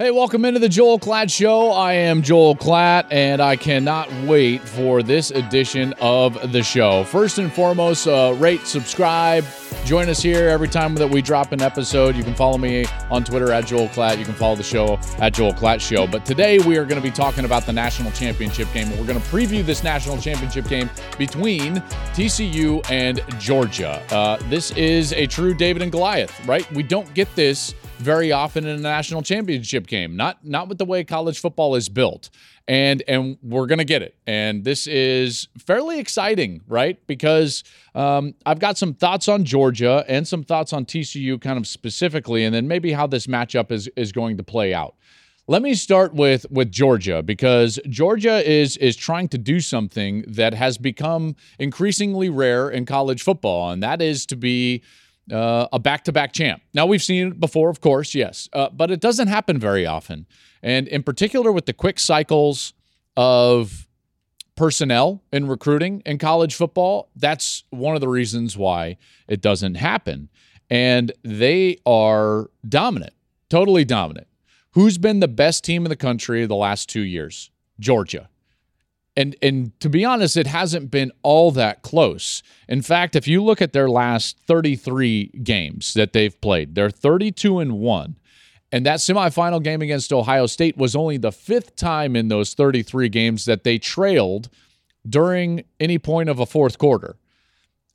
Hey, welcome into the Joel Klatt Show. I am Joel Klatt, and I cannot wait for this edition of the show. First and foremost, uh, rate, subscribe, join us here every time that we drop an episode. You can follow me on Twitter at Joel Klatt. You can follow the show at Joel Klatt Show. But today we are going to be talking about the national championship game. We're going to preview this national championship game between TCU and Georgia. Uh, this is a true David and Goliath, right? We don't get this very often in a national championship game. Not not with the way college football is built. And and we're gonna get it. And this is fairly exciting, right? Because um, I've got some thoughts on Georgia and some thoughts on TCU, kind of specifically, and then maybe how this matchup is is going to play out. Let me start with with Georgia because Georgia is is trying to do something that has become increasingly rare in college football, and that is to be uh, a back to back champ. Now, we've seen it before, of course, yes, uh, but it doesn't happen very often. And in particular, with the quick cycles of personnel in recruiting in college football, that's one of the reasons why it doesn't happen. And they are dominant, totally dominant. Who's been the best team in the country the last two years? Georgia. And and to be honest, it hasn't been all that close. In fact, if you look at their last 33 games that they've played, they're 32 and 1. And that semifinal game against Ohio State was only the fifth time in those 33 games that they trailed during any point of a fourth quarter.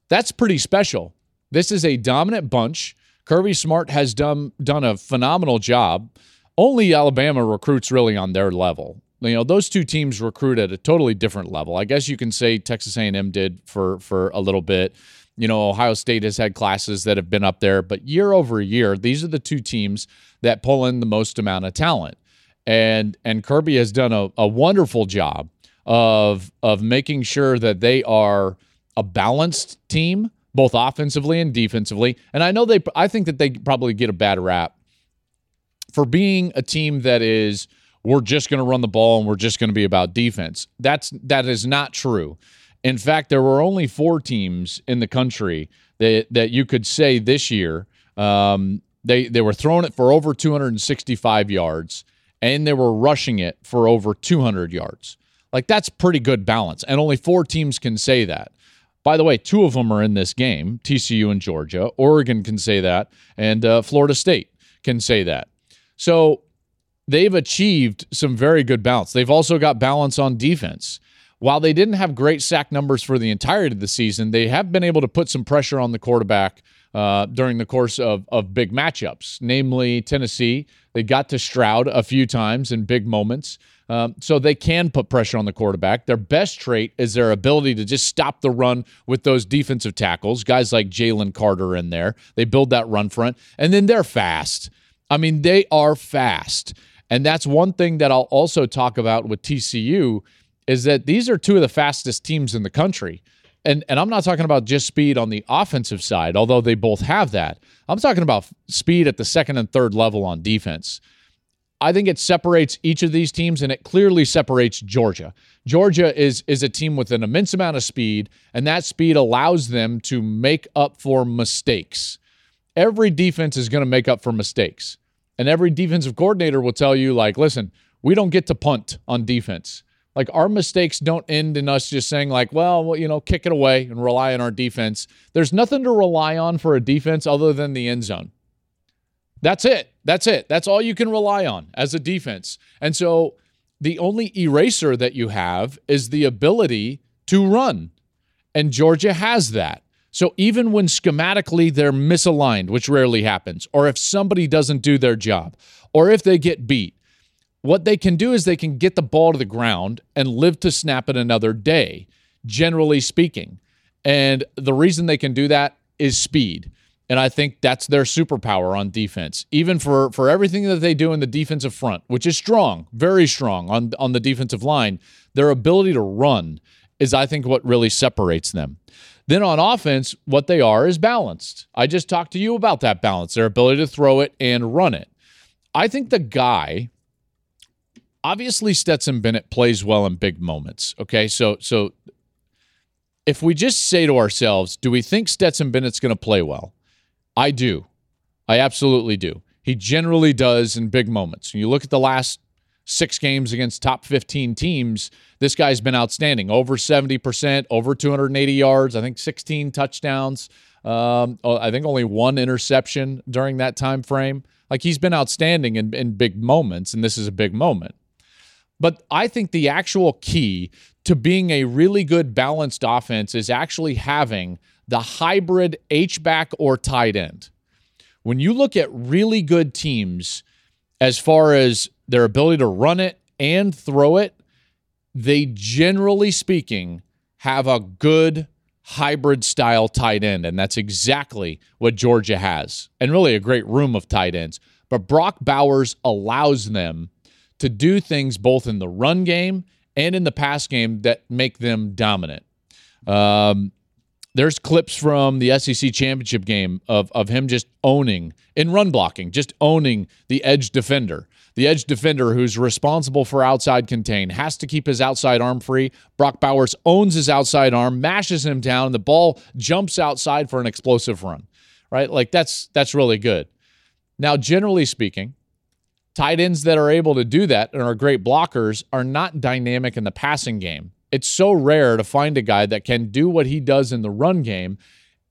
That's pretty special. This is a dominant bunch. Kirby Smart has done done a phenomenal job. Only Alabama recruits really on their level you know those two teams recruit at a totally different level. I guess you can say Texas A&M did for for a little bit. You know, Ohio State has had classes that have been up there, but year over year, these are the two teams that pull in the most amount of talent. And and Kirby has done a, a wonderful job of of making sure that they are a balanced team, both offensively and defensively. And I know they I think that they probably get a bad rap for being a team that is – we're just going to run the ball and we're just going to be about defense. That's that is not true. In fact, there were only four teams in the country that that you could say this year um, they they were throwing it for over 265 yards and they were rushing it for over 200 yards. Like that's pretty good balance, and only four teams can say that. By the way, two of them are in this game: TCU and Georgia. Oregon can say that, and uh, Florida State can say that. So they've achieved some very good balance. They've also got balance on defense. While they didn't have great sack numbers for the entirety of the season, they have been able to put some pressure on the quarterback uh, during the course of, of big matchups, namely Tennessee. They got to Stroud a few times in big moments. Um, so they can put pressure on the quarterback. Their best trait is their ability to just stop the run with those defensive tackles, guys like Jalen Carter in there. They build that run front, and then they're fast. I mean, they are fast. And that's one thing that I'll also talk about with TCU is that these are two of the fastest teams in the country. And and I'm not talking about just speed on the offensive side, although they both have that. I'm talking about speed at the second and third level on defense. I think it separates each of these teams and it clearly separates Georgia. Georgia is is a team with an immense amount of speed and that speed allows them to make up for mistakes. Every defense is going to make up for mistakes. And every defensive coordinator will tell you, like, listen, we don't get to punt on defense. Like our mistakes don't end in us just saying, like, well, you know, kick it away and rely on our defense. There's nothing to rely on for a defense other than the end zone. That's it. That's it. That's all you can rely on as a defense. And so the only eraser that you have is the ability to run. And Georgia has that. So even when schematically they're misaligned, which rarely happens, or if somebody doesn't do their job, or if they get beat, what they can do is they can get the ball to the ground and live to snap it another day, generally speaking. And the reason they can do that is speed. And I think that's their superpower on defense, even for, for everything that they do in the defensive front, which is strong, very strong on, on the defensive line. Their ability to run is, I think, what really separates them. Then on offense, what they are is balanced. I just talked to you about that balance, their ability to throw it and run it. I think the guy, obviously Stetson Bennett plays well in big moments. Okay, so so if we just say to ourselves, do we think Stetson Bennett's going to play well? I do. I absolutely do. He generally does in big moments. You look at the last six games against top 15 teams, this guy's been outstanding. Over 70%, over 280 yards, I think 16 touchdowns. Um, oh, I think only one interception during that time frame. Like he's been outstanding in, in big moments, and this is a big moment. But I think the actual key to being a really good balanced offense is actually having the hybrid H back or tight end. When you look at really good teams as far as their ability to run it and throw it, they generally speaking have a good hybrid style tight end. And that's exactly what Georgia has, and really a great room of tight ends. But Brock Bowers allows them to do things both in the run game and in the pass game that make them dominant. Um, there's clips from the SEC championship game of, of him just owning in run blocking, just owning the edge defender. The edge defender who's responsible for outside contain has to keep his outside arm free. Brock Bowers owns his outside arm, mashes him down, and the ball jumps outside for an explosive run. Right? Like that's that's really good. Now, generally speaking, tight ends that are able to do that and are great blockers are not dynamic in the passing game. It's so rare to find a guy that can do what he does in the run game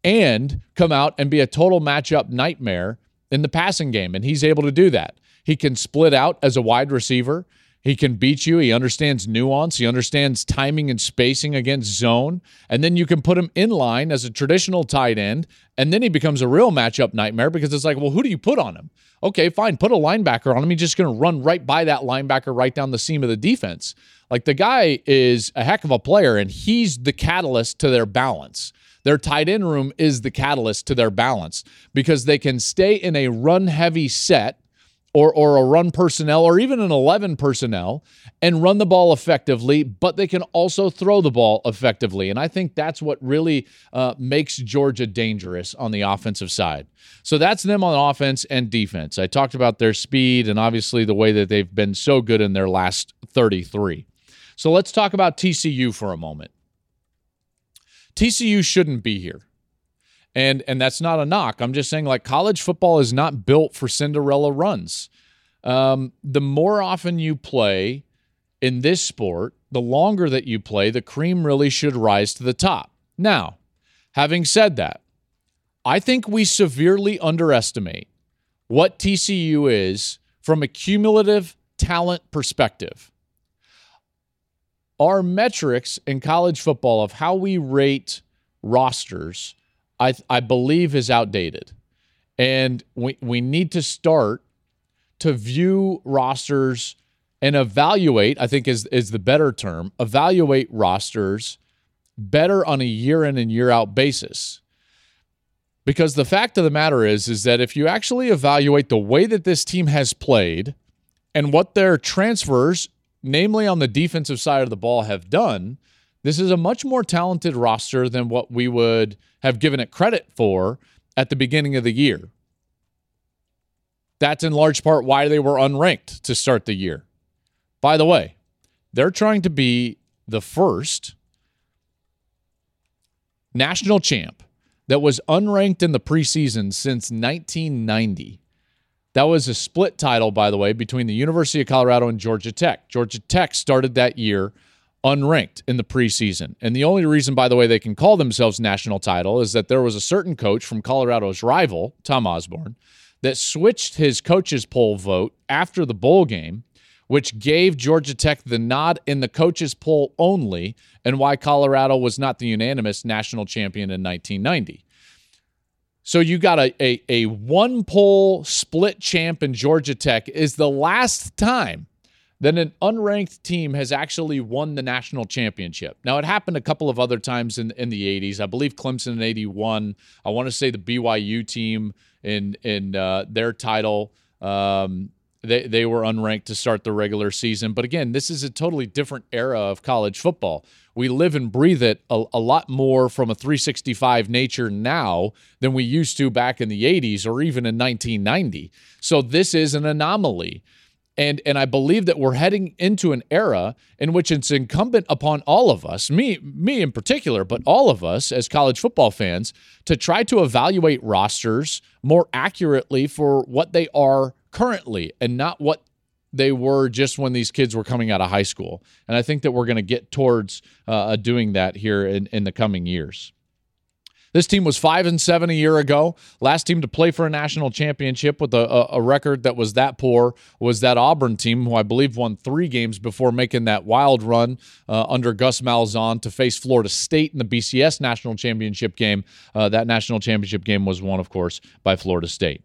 and come out and be a total matchup nightmare in the passing game. And he's able to do that. He can split out as a wide receiver. He can beat you. He understands nuance. He understands timing and spacing against zone. And then you can put him in line as a traditional tight end. And then he becomes a real matchup nightmare because it's like, well, who do you put on him? Okay, fine. Put a linebacker on him. He's just going to run right by that linebacker right down the seam of the defense. Like the guy is a heck of a player and he's the catalyst to their balance. Their tight end room is the catalyst to their balance because they can stay in a run heavy set or, or a run personnel or even an 11 personnel and run the ball effectively, but they can also throw the ball effectively. And I think that's what really uh, makes Georgia dangerous on the offensive side. So that's them on offense and defense. I talked about their speed and obviously the way that they've been so good in their last 33. So let's talk about TCU for a moment. TCU shouldn't be here. And and that's not a knock. I'm just saying like college football is not built for Cinderella runs. Um, the more often you play in this sport, the longer that you play, the cream really should rise to the top. Now, having said that, I think we severely underestimate what TCU is from a cumulative talent perspective. Our metrics in college football of how we rate rosters I, I believe is outdated. And we, we need to start to view rosters and evaluate, I think is, is the better term, evaluate rosters better on a year in and year out basis. Because the fact of the matter is, is that if you actually evaluate the way that this team has played and what their transfers, namely on the defensive side of the ball, have done, this is a much more talented roster than what we would have given it credit for at the beginning of the year. That's in large part why they were unranked to start the year. By the way, they're trying to be the first national champ that was unranked in the preseason since 1990. That was a split title, by the way, between the University of Colorado and Georgia Tech. Georgia Tech started that year unranked in the preseason. And the only reason, by the way, they can call themselves national title is that there was a certain coach from Colorado's rival, Tom Osborne, that switched his coaches poll vote after the bowl game which gave Georgia Tech the nod in the coaches' poll only, and why Colorado was not the unanimous national champion in 1990. So you got a, a, a one poll split champ in Georgia Tech is the last time that an unranked team has actually won the national championship. Now, it happened a couple of other times in, in the 80s. I believe Clemson in 81. I want to say the BYU team in, in uh, their title. Um, they, they were unranked to start the regular season. But again, this is a totally different era of college football. We live and breathe it a, a lot more from a 365 nature now than we used to back in the 80s or even in 1990. So this is an anomaly. And, and I believe that we're heading into an era in which it's incumbent upon all of us, me, me in particular, but all of us as college football fans, to try to evaluate rosters more accurately for what they are currently and not what they were just when these kids were coming out of high school. And I think that we're going to get towards uh, doing that here in, in the coming years. This team was five and seven a year ago. Last team to play for a national championship with a, a, a, record that was that poor was that Auburn team, who I believe won three games before making that wild run uh, under Gus Malzahn to face Florida State in the BCS national championship game. Uh, that national championship game was won, of course, by Florida State.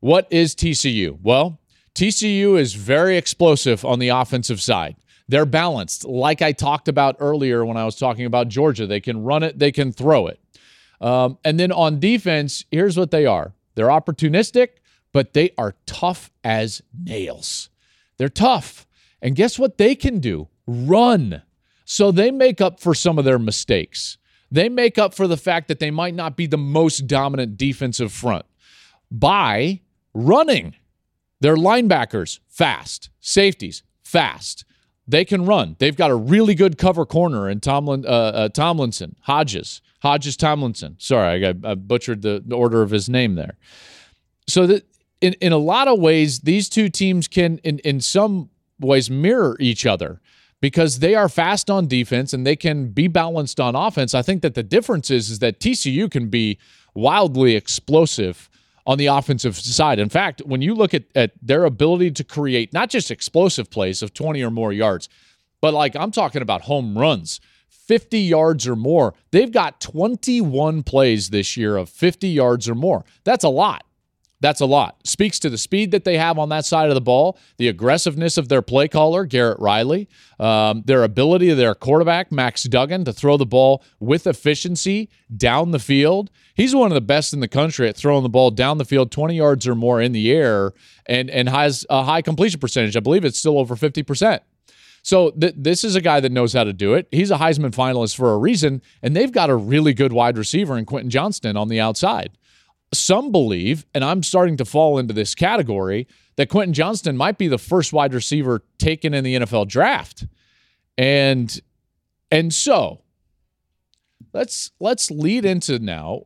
what is TCU? Well, TCU is very explosive on the offensive side. They're balanced, like I talked about earlier when I was talking about Georgia. They can run it, they can throw it. Um, and then on defense, here's what they are they're opportunistic, but they are tough as nails. They're tough. And guess what they can do? Run. So they make up for some of their mistakes. They make up for the fact that they might not be the most dominant defensive front by running. Their linebackers, fast. Safeties, fast. They can run. They've got a really good cover corner in Tomlin, uh, uh, Tomlinson, Hodges, Hodges Tomlinson. Sorry, I, I butchered the, the, order of his name there. So that in, in a lot of ways, these two teams can, in, in some ways, mirror each other because they are fast on defense and they can be balanced on offense. I think that the difference is, is that TCU can be wildly explosive on the offensive side. In fact, when you look at, at their ability to create not just explosive plays of 20 or more yards, but like I'm talking about home runs, 50 yards or more. They've got 21 plays this year of 50 yards or more. That's a lot. That's a lot. Speaks to the speed that they have on that side of the ball, the aggressiveness of their play caller, Garrett Riley, um, their ability of their quarterback, Max Duggan, to throw the ball with efficiency down the field. He's one of the best in the country at throwing the ball down the field 20 yards or more in the air and, and has a high completion percentage. I believe it's still over 50%. So th- this is a guy that knows how to do it. He's a Heisman finalist for a reason, and they've got a really good wide receiver in Quentin Johnston on the outside some believe, and I'm starting to fall into this category, that Quentin Johnston might be the first wide receiver taken in the NFL draft. And and so let's let's lead into now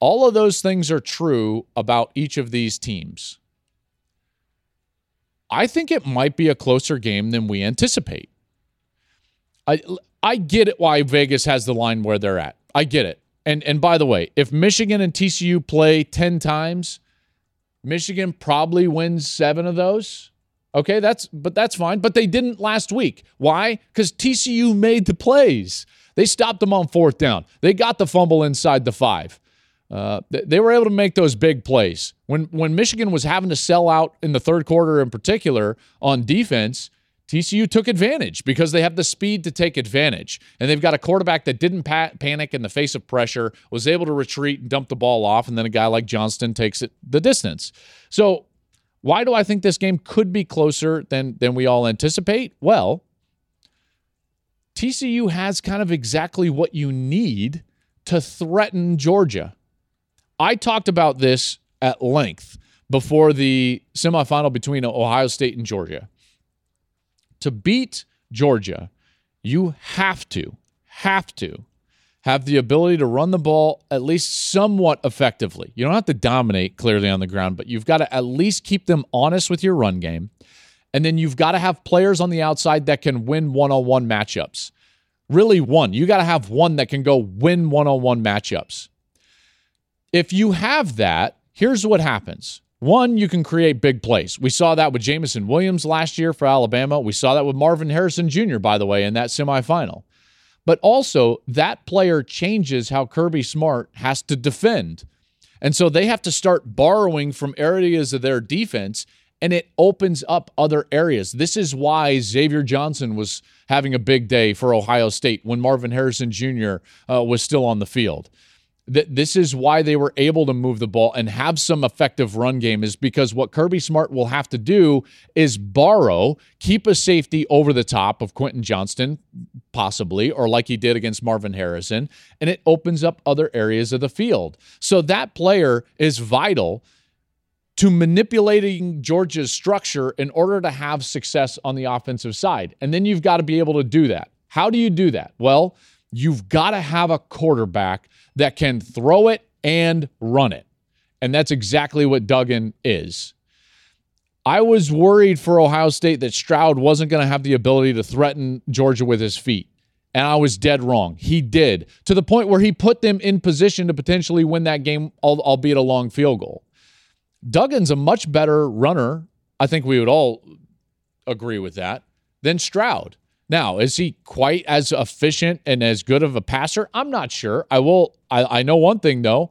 all of those things are true about each of these teams. I think it might be a closer game than we anticipate. I I get it why Vegas has the line where they're at. I get it. And and by the way, if Michigan and TCU play 10 times, Michigan probably wins 7 of those. Okay, that's but that's fine, but they didn't last week. Why? Cuz TCU made the plays. They stopped them on fourth down. They got the fumble inside the 5. Uh, they were able to make those big plays. When when Michigan was having to sell out in the third quarter in particular on defense, TCU took advantage because they have the speed to take advantage. And they've got a quarterback that didn't pa- panic in the face of pressure, was able to retreat and dump the ball off. And then a guy like Johnston takes it the distance. So, why do I think this game could be closer than, than we all anticipate? Well, TCU has kind of exactly what you need to threaten Georgia. I talked about this at length before the semifinal between Ohio State and Georgia. To beat Georgia, you have to, have to have the ability to run the ball at least somewhat effectively. You don't have to dominate clearly on the ground, but you've got to at least keep them honest with your run game. And then you've got to have players on the outside that can win one on one matchups. Really, one. You got to have one that can go win one on one matchups. If you have that, here's what happens. One, you can create big plays. We saw that with Jameson Williams last year for Alabama. We saw that with Marvin Harrison Jr., by the way, in that semifinal. But also, that player changes how Kirby Smart has to defend. And so they have to start borrowing from areas of their defense, and it opens up other areas. This is why Xavier Johnson was having a big day for Ohio State when Marvin Harrison Jr. Uh, was still on the field that this is why they were able to move the ball and have some effective run game is because what Kirby Smart will have to do is borrow, keep a safety over the top of Quentin Johnston, possibly, or like he did against Marvin Harrison, and it opens up other areas of the field. So that player is vital to manipulating Georgia's structure in order to have success on the offensive side. And then you've got to be able to do that. How do you do that? Well, you've got to have a quarterback that can throw it and run it. And that's exactly what Duggan is. I was worried for Ohio State that Stroud wasn't going to have the ability to threaten Georgia with his feet. And I was dead wrong. He did, to the point where he put them in position to potentially win that game, albeit a long field goal. Duggan's a much better runner. I think we would all agree with that than Stroud. Now, is he quite as efficient and as good of a passer? I'm not sure. I will. I, I know one thing though.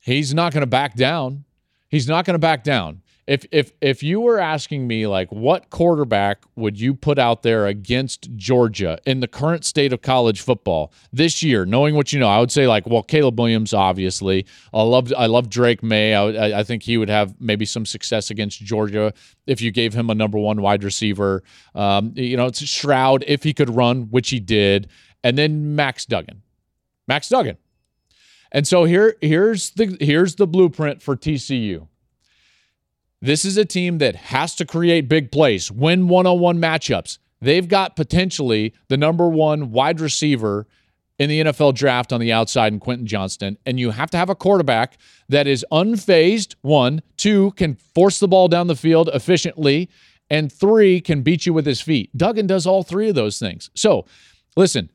He's not going to back down. He's not going to back down if if if you were asking me like what quarterback would you put out there against Georgia in the current state of college football this year, knowing what you know, I would say like well Caleb Williams obviously. I love I love Drake Maye. I, I think he would have maybe some success against Georgia if you gave him a number one wide receiver. Um, you know, it's Stroud if he could run, which he did, and then Max Duggan, Max Duggan. And so here here's the here's the blueprint for TCU this is a team that has to create big plays, win one on one matchups. They've got potentially the number one wide receiver in the NFL draft on the outside in Quentin Johnston. And you have to have a quarterback that is unfazed, one, two, can force the ball down the field efficiently, and three, can beat you with his feet. Duggan does all three of those things. So listen,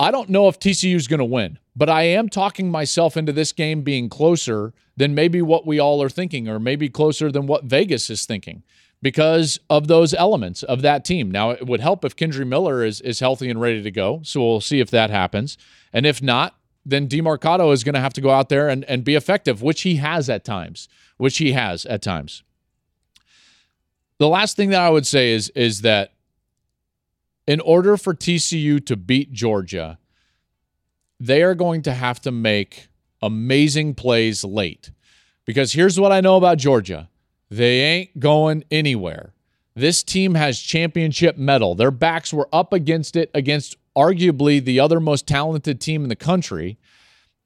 I don't know if TCU is going to win, but I am talking myself into this game being closer than maybe what we all are thinking, or maybe closer than what Vegas is thinking because of those elements of that team. Now, it would help if Kendre Miller is, is healthy and ready to go. So we'll see if that happens. And if not, then Demercado is going to have to go out there and, and be effective, which he has at times, which he has at times. The last thing that I would say is, is that in order for TCU to beat Georgia, they are going to have to make amazing plays late. Because here's what I know about Georgia they ain't going anywhere. This team has championship mettle. Their backs were up against it against arguably the other most talented team in the country.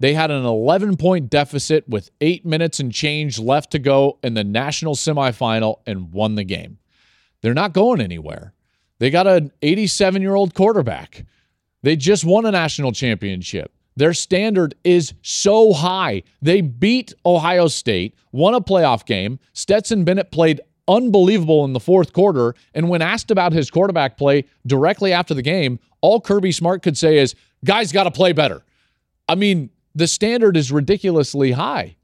They had an 11 point deficit with eight minutes and change left to go in the national semifinal and won the game. They're not going anywhere. They got an 87 year old quarterback. They just won a national championship. Their standard is so high. They beat Ohio State, won a playoff game. Stetson Bennett played unbelievable in the fourth quarter. And when asked about his quarterback play directly after the game, all Kirby Smart could say is, guys got to play better. I mean, the standard is ridiculously high.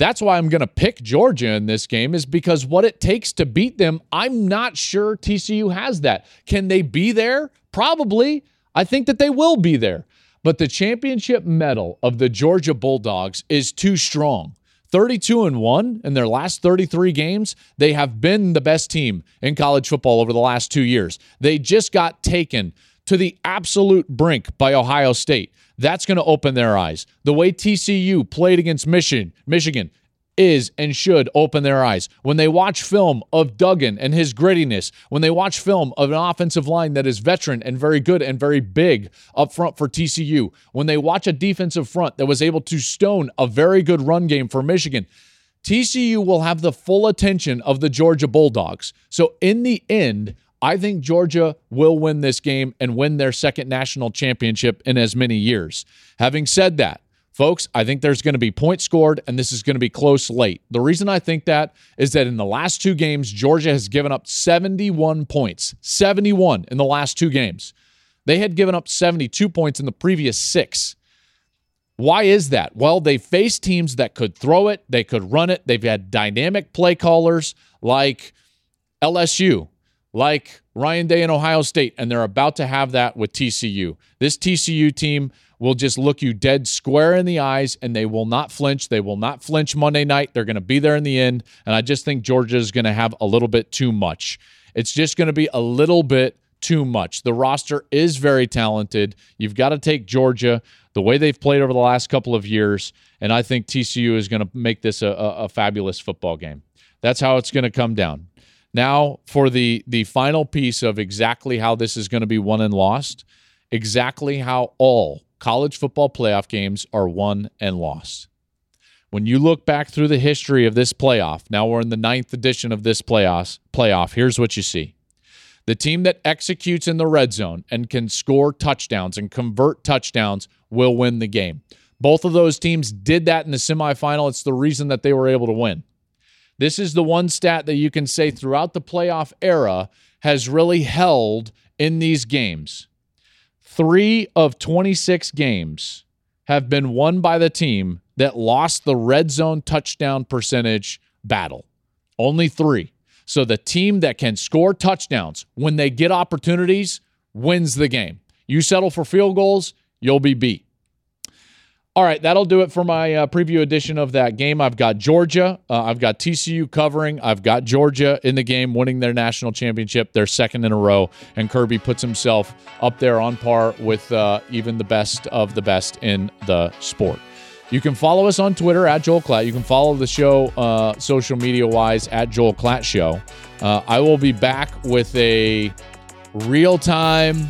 That's why I'm going to pick Georgia in this game, is because what it takes to beat them, I'm not sure TCU has that. Can they be there? Probably. I think that they will be there. But the championship mettle of the Georgia Bulldogs is too strong. 32 and 1 in their last 33 games. They have been the best team in college football over the last 2 years. They just got taken to the absolute brink by Ohio State. That's going to open their eyes. The way TCU played against Michigan, Michigan is and should open their eyes. When they watch film of Duggan and his grittiness, when they watch film of an offensive line that is veteran and very good and very big up front for TCU, when they watch a defensive front that was able to stone a very good run game for Michigan, TCU will have the full attention of the Georgia Bulldogs. So, in the end, I think Georgia will win this game and win their second national championship in as many years. Having said that, folks, I think there's going to be points scored and this is going to be close late. The reason I think that is that in the last two games, Georgia has given up 71 points, 71 in the last two games. They had given up 72 points in the previous six. Why is that? Well, they faced teams that could throw it, they could run it. They've had dynamic play callers like LSU, like Ryan Day in Ohio State, and they're about to have that with TCU. This TCU team will just look you dead square in the eyes and they will not flinch. They will not flinch Monday night. They're going to be there in the end. And I just think Georgia is going to have a little bit too much. It's just going to be a little bit too much. The roster is very talented. You've got to take Georgia the way they've played over the last couple of years. And I think TCU is going to make this a, a, a fabulous football game. That's how it's going to come down. Now, for the the final piece of exactly how this is going to be won and lost, exactly how all college football playoff games are won and lost. When you look back through the history of this playoff, now we're in the ninth edition of this playoffs playoff. Here's what you see: the team that executes in the red zone and can score touchdowns and convert touchdowns will win the game. Both of those teams did that in the semifinal. It's the reason that they were able to win. This is the one stat that you can say throughout the playoff era has really held in these games. Three of 26 games have been won by the team that lost the red zone touchdown percentage battle. Only three. So the team that can score touchdowns when they get opportunities wins the game. You settle for field goals, you'll be beat. All right, that'll do it for my uh, preview edition of that game. I've got Georgia. Uh, I've got TCU covering. I've got Georgia in the game, winning their national championship, their second in a row. And Kirby puts himself up there on par with uh, even the best of the best in the sport. You can follow us on Twitter at Joel Klatt. You can follow the show uh, social media wise at Joel Klatt Show. Uh, I will be back with a real time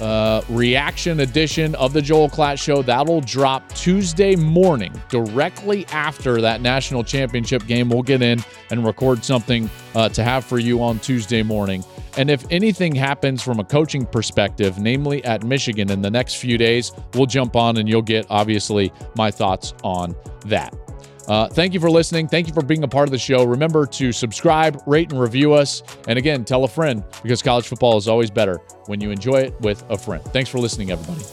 uh, reaction edition of the Joel Klatt Show. That'll drop Tuesday morning, directly after that national championship game. We'll get in and record something uh, to have for you on Tuesday morning. And if anything happens from a coaching perspective, namely at Michigan in the next few days, we'll jump on and you'll get, obviously, my thoughts on that. Uh, thank you for listening. Thank you for being a part of the show. Remember to subscribe, rate, and review us. And again, tell a friend because college football is always better when you enjoy it with a friend. Thanks for listening, everybody.